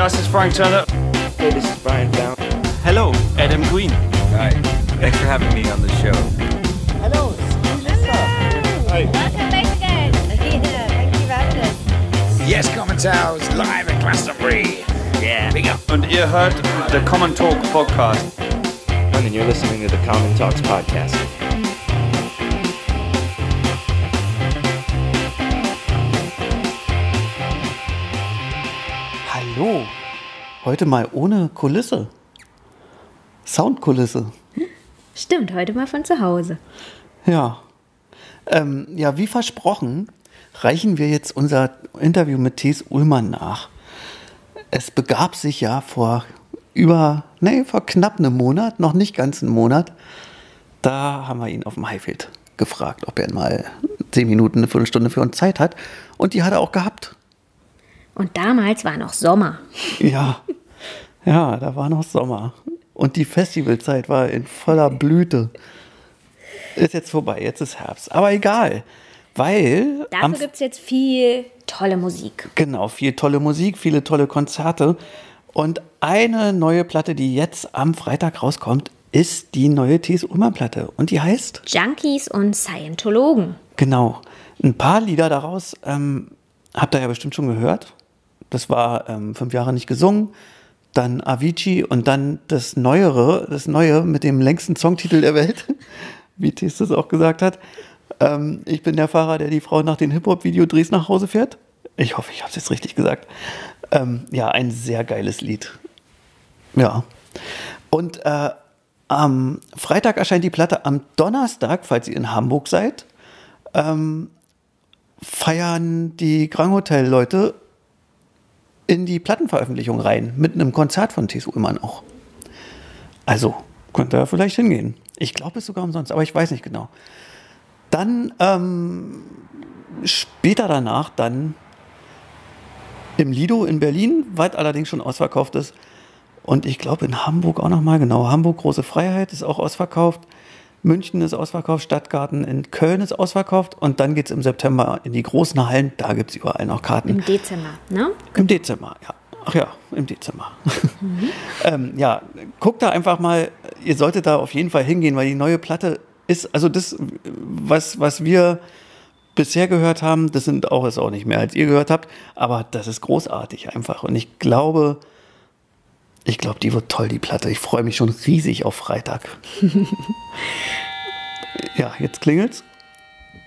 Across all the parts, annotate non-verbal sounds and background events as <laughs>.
Das ist Frank Turner. Hey, this is Brian Down. Hello, Adam Green. Hi. Thanks for having me on the show. Hello, Hi. Welcome back again. Yeah, thank you for having us. Yes, Commentaries live at Glastonbury. Yeah, big up. Und ihr hört The Common Talk Podcast. And you're listening to the Common Talks podcast. Heute mal ohne Kulisse. Soundkulisse. Stimmt, heute mal von zu Hause. Ja. Ähm, ja, wie versprochen, reichen wir jetzt unser Interview mit Thies Ullmann nach. Es begab sich ja vor über, nee, vor knapp einem Monat, noch nicht ganz einen Monat. Da haben wir ihn auf dem Highfield gefragt, ob er mal zehn Minuten, eine Viertelstunde für uns Zeit hat. Und die hat er auch gehabt. Und damals war noch Sommer. Ja, ja, da war noch Sommer. Und die Festivalzeit war in voller Blüte. Ist jetzt vorbei, jetzt ist Herbst. Aber egal, weil. Dafür gibt es jetzt viel tolle Musik. Genau, viel tolle Musik, viele tolle Konzerte. Und eine neue Platte, die jetzt am Freitag rauskommt, ist die neue T.S. Ullmann Platte. Und die heißt, Junkies und Scientologen. genau, ein paar Lieder daraus ähm, habt ihr ja bestimmt schon gehört. Das war ähm, fünf Jahre nicht gesungen, dann Avicii und dann das Neuere, das Neue mit dem längsten Songtitel der Welt, <laughs> wie das auch gesagt hat. Ähm, ich bin der Fahrer, der die Frau nach den Hip-Hop-Videodrehs nach Hause fährt. Ich hoffe, ich habe es jetzt richtig gesagt. Ähm, ja, ein sehr geiles Lied. Ja. Und äh, am Freitag erscheint die Platte. Am Donnerstag, falls ihr in Hamburg seid, ähm, feiern die Grand Hotel-Leute in die Plattenveröffentlichung rein. Mit einem Konzert von T.S. Ullmann auch. Also, könnt ihr vielleicht hingehen. Ich glaube es sogar umsonst, aber ich weiß nicht genau. Dann ähm, später danach dann im Lido in Berlin, weit allerdings schon ausverkauft ist. Und ich glaube in Hamburg auch nochmal, genau. Hamburg, Große Freiheit ist auch ausverkauft. München ist ausverkauft, Stadtgarten in Köln ist ausverkauft. Und dann geht es im September in die großen Hallen. Da gibt es überall noch Karten. Im Dezember, ne? Im Dezember, ja. Ach ja, im Dezember. <laughs> ähm, ja, guckt da einfach mal. Ihr solltet da auf jeden Fall hingehen, weil die neue Platte ist, also das, was, was wir bisher gehört haben, das sind auch, ist auch nicht mehr, als ihr gehört habt, aber das ist großartig einfach. Und ich glaube, ich glaube, die wird toll, die Platte. Ich freue mich schon riesig auf Freitag. <laughs> ja, jetzt klingelt's.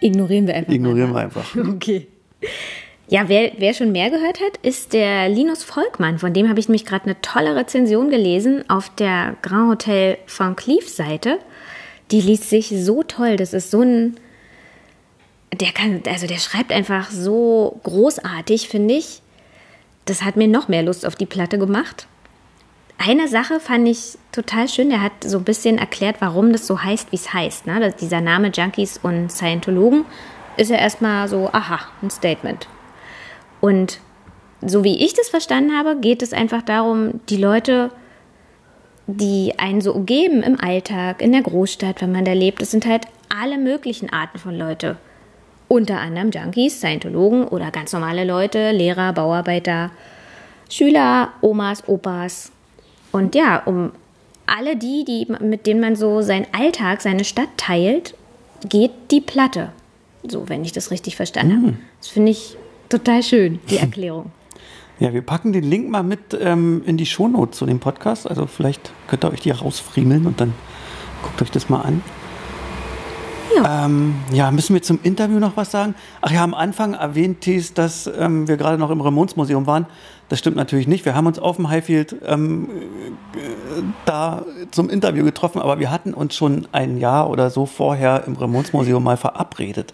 Ignorieren wir einfach. Ignorieren wir mal. einfach. <laughs> Okay. Ja, wer, wer schon mehr gehört hat, ist der Linus Volkmann. Von dem habe ich nämlich gerade eine tolle Rezension gelesen auf der Grand Hotel Van Cleef Seite. Die liest sich so toll. Das ist so ein. Der kann, also der schreibt einfach so großartig, finde ich. Das hat mir noch mehr Lust auf die Platte gemacht. Eine Sache fand ich total schön. Der hat so ein bisschen erklärt, warum das so heißt, wie es heißt. Ne? Dieser Name Junkies und Scientologen ist ja erstmal so, aha, ein Statement. Und so wie ich das verstanden habe, geht es einfach darum, die Leute, die einen so umgeben im Alltag, in der Großstadt, wenn man da lebt, das sind halt alle möglichen Arten von Leute. Unter anderem Junkies, Scientologen oder ganz normale Leute, Lehrer, Bauarbeiter, Schüler, Omas, Opas. Und ja, um alle die, die, mit denen man so seinen Alltag, seine Stadt teilt, geht die Platte. So, wenn ich das richtig verstanden habe. Das finde ich total schön, die <laughs> Erklärung. Ja, wir packen den Link mal mit ähm, in die Shownotes zu dem Podcast. Also vielleicht könnt ihr euch die rausfriemeln und dann guckt euch das mal an. Ja. Ähm, ja, müssen wir zum Interview noch was sagen? Ach ja, am Anfang erwähnt Thies, dass ähm, wir gerade noch im Ramones-Museum waren. Das stimmt natürlich nicht. Wir haben uns auf dem Highfield ähm, äh, da zum Interview getroffen, aber wir hatten uns schon ein Jahr oder so vorher im Ramones-Museum mal verabredet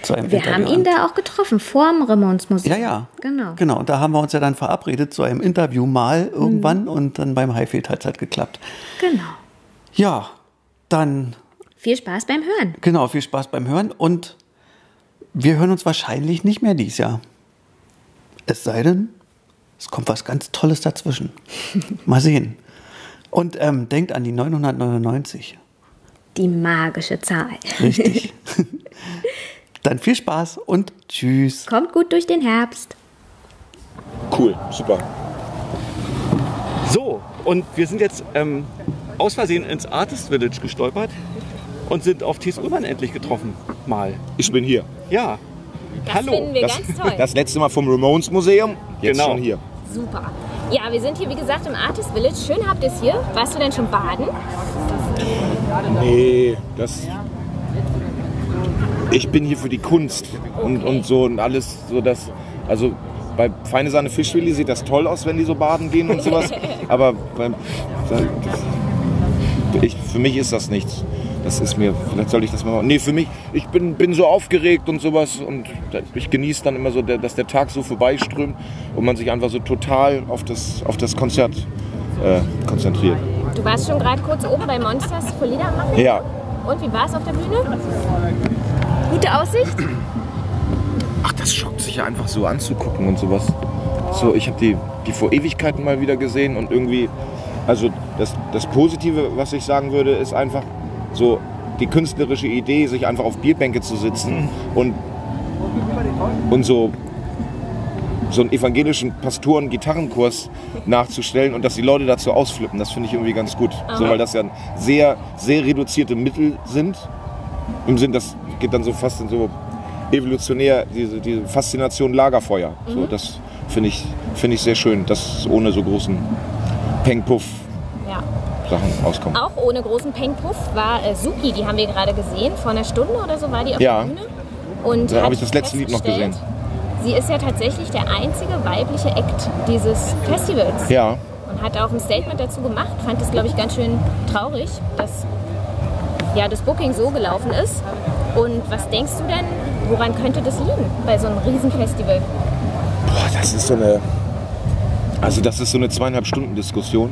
zu einem Wir Interview. haben ihn da auch getroffen, vor dem Ramones-Museum. ja, ja. Genau. Genau, und da haben wir uns ja dann verabredet zu einem Interview mal irgendwann Mhm. und dann beim Highfield hat es halt geklappt. Genau. Ja, dann Viel Spaß beim Hören. genau, viel Spaß beim Hören und wir hören uns wahrscheinlich nicht mehr dieses Jahr. Es sei denn, es kommt was ganz Tolles dazwischen. <laughs> Mal sehen. Und ähm, denkt an die 999. Die magische Zahl. Richtig. <laughs> dann viel Spaß und tschüss. Kommt gut durch den Herbst. Cool, super. So, und wir sind jetzt ähm, aus Versehen ins Artist Village gestolpert und sind auf T.S. Ullmann endlich getroffen. Mal. Ich bin hier. Ja. Das Hallo. finden wir Das, ganz toll. das letzte Mal vom Ramones Museum, jetzt Genau. schon hier. Super. Ja, wir sind hier, wie gesagt, im Artist Village. Schön habt ihr es hier. Warst du denn schon baden? Nee, das. Ich bin hier für die Kunst und, Okay. und so und alles so das. Also bei Feine Sahne Fischwilli sieht das toll aus, wenn die so baden gehen und sowas. <laughs> Aber beim, ich, für mich ist das nichts. Das ist mir, vielleicht sollte ich das mal machen. Nee, für mich, ich bin, bin so aufgeregt und sowas und ich genieße dann immer so, dass der Tag so vorbeiströmt und man sich einfach so total auf das, auf das Konzert äh, konzentriert. Du warst schon gerade kurz oben bei Monsters Lieder machen. Ja, Und wie war es auf der Bühne? Gute Aussicht? Ach, das schockt sich ja einfach so anzugucken und sowas. So, ich habe die, die vor Ewigkeiten mal wieder gesehen und irgendwie, also das, das Positive, was ich sagen würde, ist einfach so die künstlerische Idee, sich einfach auf Bierbänke zu sitzen und, und so, so einen evangelischen Pastoren-Gitarrenkurs nachzustellen und dass die Leute dazu ausflippen. Das finde ich irgendwie ganz gut. So, weil das ja sehr, sehr reduzierte Mittel sind. Im Sinn, das geht dann so fast in so evolutionär, diese, diese Faszination Lagerfeuer. So, das finde ich, finde ich sehr schön, dass ohne so großen Peng-Puff. Sachen auskommen. Auch ohne großen Peng-Puff war äh, Suki, die haben wir gerade gesehen. Vor einer Stunde oder so war die auf Ja. der Bühne. Und Da hat hab ich das letzte Lied noch gesehen. Sie ist ja tatsächlich der einzige weibliche Act dieses Festivals. Ja, Und hat auch ein Statement dazu gemacht. Fand es, glaube ich, ganz schön traurig, dass ja, das Booking so gelaufen ist. Und was denkst du denn, woran könnte das liegen bei so einem Riesenfestival? Boah, das ist so eine, also das ist so eine zweieinhalb Stunden Diskussion.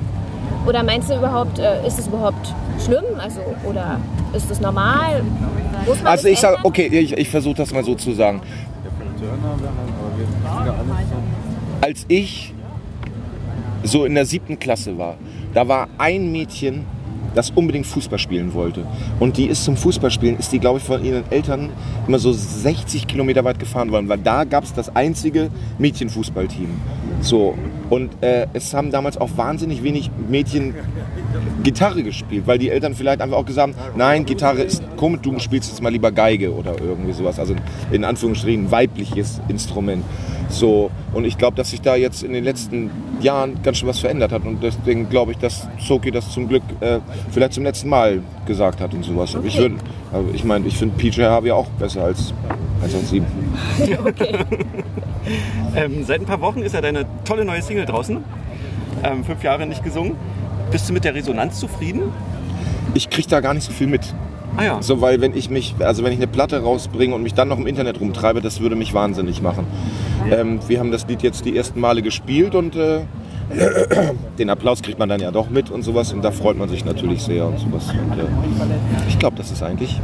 Oder meinst du überhaupt, äh, ist es überhaupt schlimm? Also, oder ist es normal? Also ich sage, okay, ich, ich versuche das mal so zu sagen. Als ich so in der siebten Klasse war, da war ein Mädchen, das unbedingt Fußball spielen wollte. Und die ist zum Fußballspielen, ist die, glaube ich, von ihren Eltern immer so 60 Kilometer weit gefahren worden, weil da gab es das einzige Mädchenfußballteam. So. Und äh, es haben damals auch wahnsinnig wenig Mädchen Gitarre gespielt, weil die Eltern vielleicht einfach auch gesagt haben, nein, Gitarre ist komisch, du spielst jetzt mal lieber Geige oder irgendwie sowas. Also in Anführungsstrichen ein weibliches Instrument. So, und ich glaube, dass sich da jetzt in den letzten Jahren ganz schön was verändert hat. Und deswegen glaube ich, dass Soki das zum Glück äh, vielleicht zum letzten Mal gesagt hat und sowas. Ich, würd- aber ich meine, ich finde PJ Harvey auch besser als 117. <laughs> Ähm, seit ein paar Wochen ist ja deine tolle neue Single draußen. Ähm, fünf Jahre nicht gesungen. Bist du mit der Resonanz zufrieden? Ich kriege da gar nicht so viel mit. Ah ja. So, weil wenn ich mich, also wenn ich eine Platte rausbringe und mich dann noch im Internet rumtreibe, das würde mich wahnsinnig machen. Ähm, wir haben das Lied jetzt die ersten Male gespielt und äh, <clears throat> den Applaus kriegt man dann ja doch mit und sowas und da freut man sich natürlich sehr und sowas. Und, äh, ich glaube, dass es eigentlich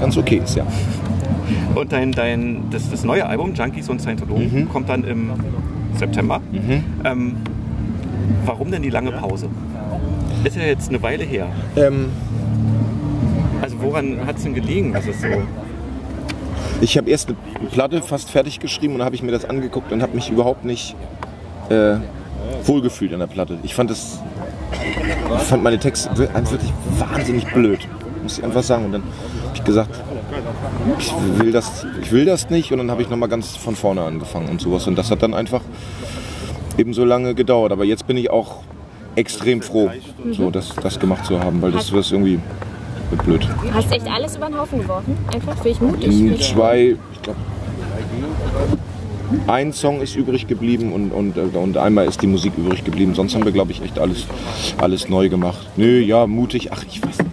ganz okay ist, ja. Und dein, dein, das, das neue Album, Junkies und Scientologen, kommt dann im September. Ähm, warum denn die lange Pause? Ist ja jetzt eine Weile her. Ähm, Also woran hat es denn gelegen, dass es so... ich habe erst eine Platte fast fertig geschrieben und dann habe ich mir das angeguckt und habe mich überhaupt nicht äh, wohlgefühlt an der Platte. Ich fand es, ich fand meine Texte wirklich wahnsinnig blöd, muss ich einfach sagen. Und dann habe ich gesagt, ich will das, ich will das nicht und dann habe ich nochmal ganz von vorne angefangen und sowas. Und das hat dann einfach eben so lange gedauert. Aber jetzt bin ich auch extrem froh, so das, das gemacht zu haben, weil das ist irgendwie blöd. Hast echt alles über den Haufen geworfen? Einfach für ich mutig. Zwei, ich glaube, ein Song ist übrig geblieben und, und, und einmal ist die Musik übrig geblieben. Sonst haben wir, glaube ich, echt alles, alles neu gemacht. Nö, ja, mutig. Ach, ich weiß nicht.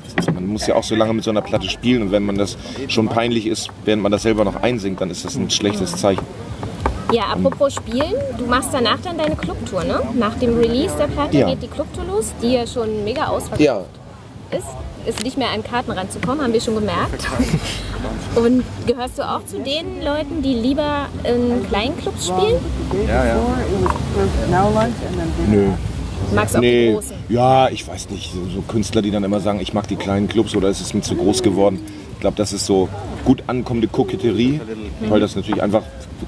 Man muss ja auch so lange mit so einer Platte spielen und wenn man das schon peinlich ist, während man das selber noch einsingt, dann ist das ein schlechtes Zeichen. Ja, apropos Spielen, du machst danach dann deine Clubtour, ne? Nach dem Release der Platte Ja. geht die Clubtour los, die ja schon mega ausverkauft Ja, ist. Ist nicht mehr an Karten ranzukommen, haben wir schon gemerkt. Und gehörst du auch zu den Leuten, die lieber in kleinen Clubs spielen? nö. Magst auch die Nee, großen? ja, ich weiß nicht. So- So Künstler, die dann immer sagen, ich mag die kleinen Clubs oder ist es mir zu groß geworden. Ich glaube, das ist so gut ankommende Koketterie, weil das natürlich einfach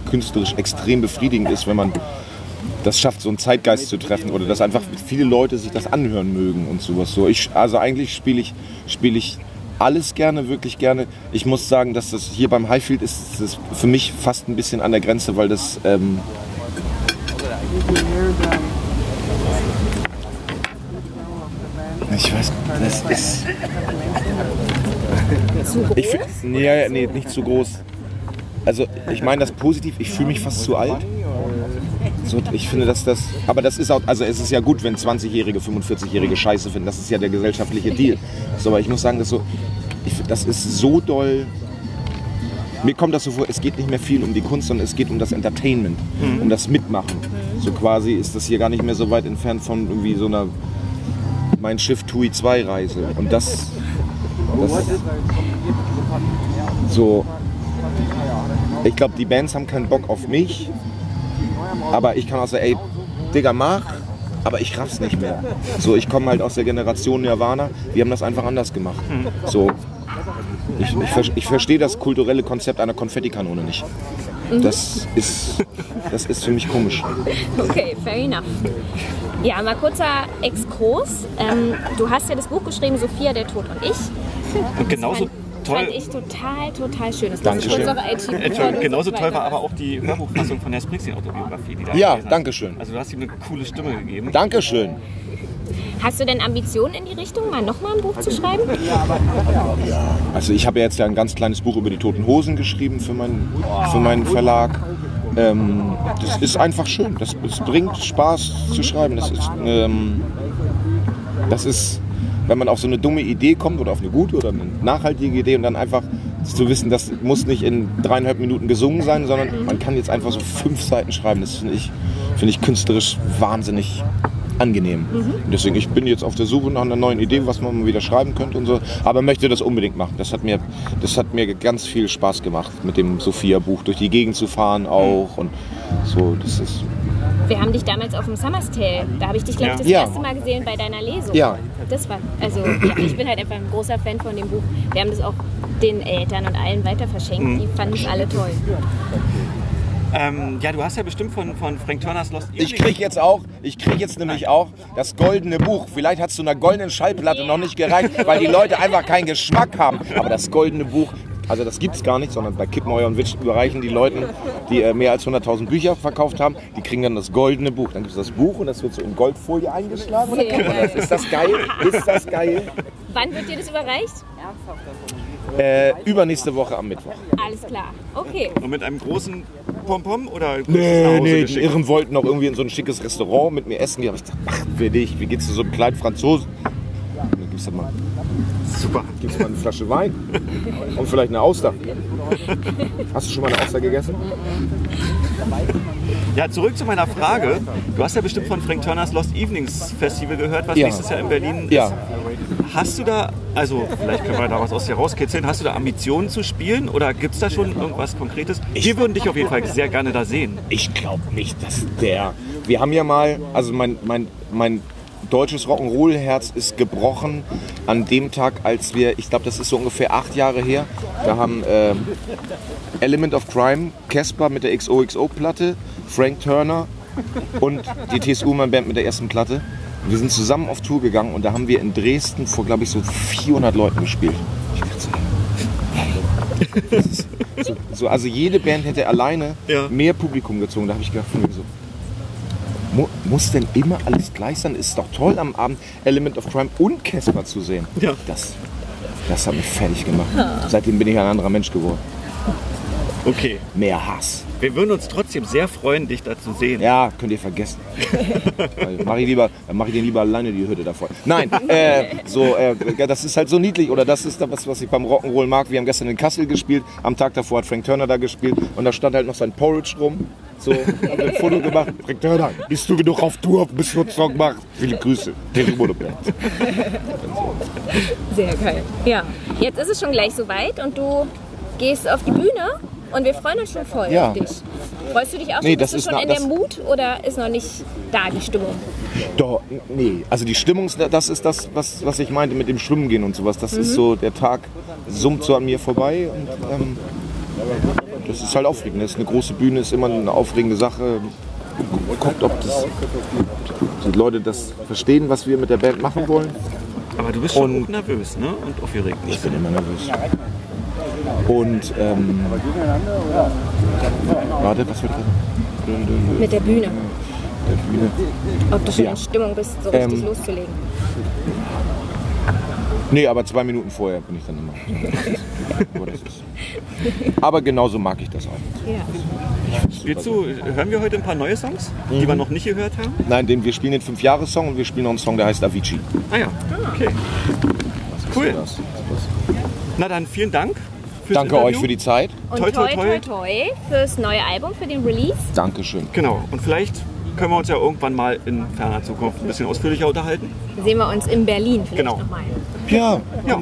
künstlerisch extrem befriedigend ist, wenn man das schafft, so einen Zeitgeist zu treffen oder dass einfach viele Leute sich das anhören mögen und sowas. So, ich, also eigentlich spiele ich, spiele ich alles gerne, wirklich gerne. Ich muss sagen, dass das hier beim Highfield ist, ist das für mich fast ein bisschen an der Grenze, weil das ähm, ich weiß, das ist. Ich find, nee, nee, nicht zu groß. Also ich meine das positiv, ich fühle mich fast zu alt. So, ich finde, dass das. Aber das ist auch. Also es ist ja gut, wenn 20-Jährige, 45-Jährige Scheiße finden. Das ist ja der gesellschaftliche Deal. So, aber ich muss sagen, dass so. Ich, das ist so doll. Mir kommt das so vor, es geht nicht mehr viel um die Kunst, sondern es geht um das Entertainment, um das Mitmachen. So quasi ist das hier gar nicht mehr so weit entfernt von irgendwie so einer Mein Schiff TUI 2 Reise. Und das, das so, ich glaube, die Bands haben keinen Bock auf mich, aber ich kann auch sagen, ey, Digga, mach, aber ich raff's nicht mehr. So, ich komme halt aus der Generation Nirvana, wir haben das einfach anders gemacht. So, ich, ich, ich verstehe das kulturelle Konzept einer Konfettikanone nicht. Das ist, das ist für mich komisch. Okay, fair enough. Ja, mal kurzer Exkurs. Ähm, du hast ja das Buch geschrieben, Sophia, der Tod und ich. Und genauso fand, toll. Fand ich total, total schön. Das Dankeschön. ist unsere IT. Entschuldigung, genauso toll war aber auch die Hörbuchfassung von der Springsteen-Autobiografie, die da Ja, danke schön. Also du hast ihm eine coole Stimme gegeben. Dankeschön. Hast du denn Ambitionen in die Richtung, mal nochmal ein Buch zu schreiben? Also ich habe ja jetzt ja ein ganz kleines Buch über die Toten Hosen geschrieben für meinen, für meinen Verlag. Ähm, das ist einfach schön. Das, es bringt Spaß zu schreiben. Das ist, ähm, das ist, wenn man auf so eine dumme Idee kommt oder auf eine gute oder eine nachhaltige Idee und dann einfach zu wissen, das muss nicht in dreieinhalb Minuten gesungen sein, sondern man kann jetzt einfach so fünf Seiten schreiben. Das finde ich, finde ich künstlerisch wahnsinnig angenehm. Und deswegen, ich bin jetzt auf der Suche nach einer neuen Idee, was man mal wieder schreiben könnte und so, aber möchte das unbedingt machen. Das hat mir, das hat mir ganz viel Spaß gemacht, mit dem Sophia-Buch durch die Gegend zu fahren auch und so, das ist, Wir haben dich damals auf dem Summer's Tale, da habe ich dich, glaube ich, das Ja. erste Mal gesehen bei deiner Lesung. Ja. Das war, also ja, ich bin halt einfach ein großer Fan von dem Buch. Wir haben das auch den Eltern und allen weiter verschenkt. Mhm. Die fanden es alle toll. Ähm, ja, du hast ja bestimmt von, von Frank Turners Lost Ich krieg jetzt auch, ich krieg jetzt nämlich auch das goldene Buch. Vielleicht hat es zu einer goldenen Schallplatte noch nicht gereicht, weil die Leute einfach keinen Geschmack haben. Aber das goldene Buch, also das gibt's gar nicht, sondern bei Kippenheuer und Witsch überreichen die Leuten, die äh, mehr als 100.000 Bücher verkauft haben, die kriegen dann das goldene Buch. Dann gibt es das Buch und das wird so in Goldfolie eingeschlagen. Geil. Ist das geil? Ist das geil? Wann wird dir das überreicht? Äh, übernächste Woche am Mittwoch. Alles klar. Okay. Und mit einem großen Pompom oder Nee, nee, die geschickt? Irren wollten noch irgendwie in so ein schickes Restaurant mit mir essen. Die habe ich gesagt, ach, für dich, wie geht's zu so einem kleinen Franzosen? Dann gibst du mal, Super. gibst mal eine Flasche Wein und vielleicht eine Auster. Hast du schon mal eine Auster gegessen? Ja, zurück zu meiner Frage. Du hast ja bestimmt von Frank Turners Lost Evenings Festival gehört, was Ja. nächstes Jahr in Berlin ist. Ja. Hast du da, also vielleicht können wir da was aus dir rauskitzeln, hast du da Ambitionen zu spielen oder gibt es da schon irgendwas Konkretes? Wir würden dich auf jeden Fall sehr gerne da sehen. Ich glaube nicht, dass der. Wir haben ja mal, also mein, mein, mein deutsches Rock'n'Roll-Herz ist gebrochen an dem Tag, als wir, ich glaube, das ist so ungefähr acht Jahre her, da haben ähm, Element of Crime, Casper mit der XOXO-Platte, Frank Turner und die TS Ullmann Band mit der ersten Platte. Wir sind zusammen auf Tour gegangen und da haben wir in Dresden vor, glaube ich, so 400 Leuten gespielt. Ich dachte so, hey, so, so, also jede Band hätte alleine Ja. mehr Publikum gezogen. Da habe ich gedacht, so, mu muss denn immer alles gleich sein? Ist doch toll am Abend Element of Crime und Casper zu sehen. Ja. Das, das hat mich fertig gemacht. Seitdem bin ich ein anderer Mensch geworden. Okay. Mehr Hass. Wir würden uns trotzdem sehr freuen, dich da zu sehen. Ja, könnt ihr vergessen. Mach ich lieber, dann mache ich den lieber alleine die Hütte davor. Nein, äh, so, äh, das ist halt so niedlich oder das ist das, was ich beim Rock'n'Roll mag. Wir haben gestern in Kassel gespielt, am Tag davor hat Frank Turner da gespielt und da stand halt noch sein Porridge rum. So, haben wir ein Foto gemacht. Frank Turner, bist du genug auf Tour, bis du Song machst? Viele Grüße. Terry Monoplan. Sehr geil. Ja. Jetzt ist es schon gleich soweit und du gehst auf die Bühne und wir freuen uns schon voll Ja. auf dich. Freust du dich auch Nee, schon? das Bist ist du schon na- in der das- Mut oder ist noch nicht da die Stimmung? Doch, nee, also die Stimmung, das ist das, was, was ich meinte mit dem Schwimmen gehen und sowas. Das ist so, der Tag summt so an mir vorbei und ähm, das ist halt aufregend. Das ist eine große Bühne, ist immer eine aufregende Sache. guckt, ob das, die Leute das verstehen, was wir mit der Band machen wollen. Aber du bist schon Und- nervös, ne? Und aufgeregt. Ich bin immer nervös. Und ähm, warte, was wird das? Mit der Bühne. Der Bühne. Ob du schon Ja. in Stimmung bist, so richtig Ähm, loszulegen. Nee, aber zwei Minuten vorher bin ich dann immer. <laughs> Aber, genauso mag ich das auch. Ja. Du, hören wir heute ein paar neue Songs, die wir noch nicht gehört haben? Nein, den, wir spielen den Fünf-Jahres-Song und wir spielen noch einen Song, der heißt Avicii. Ah ja, okay. Cool. Das, das. Na dann vielen Dank. Fürs Danke Interview. euch für die Zeit. Und Toi, toi, toi, toi, fürs neue Album, für den Release. Dankeschön. Genau. Und vielleicht können wir uns ja irgendwann mal in ferner Zukunft ein bisschen ausführlicher unterhalten. Sehen wir uns in Berlin vielleicht Genau. nochmal. Ja, Ja.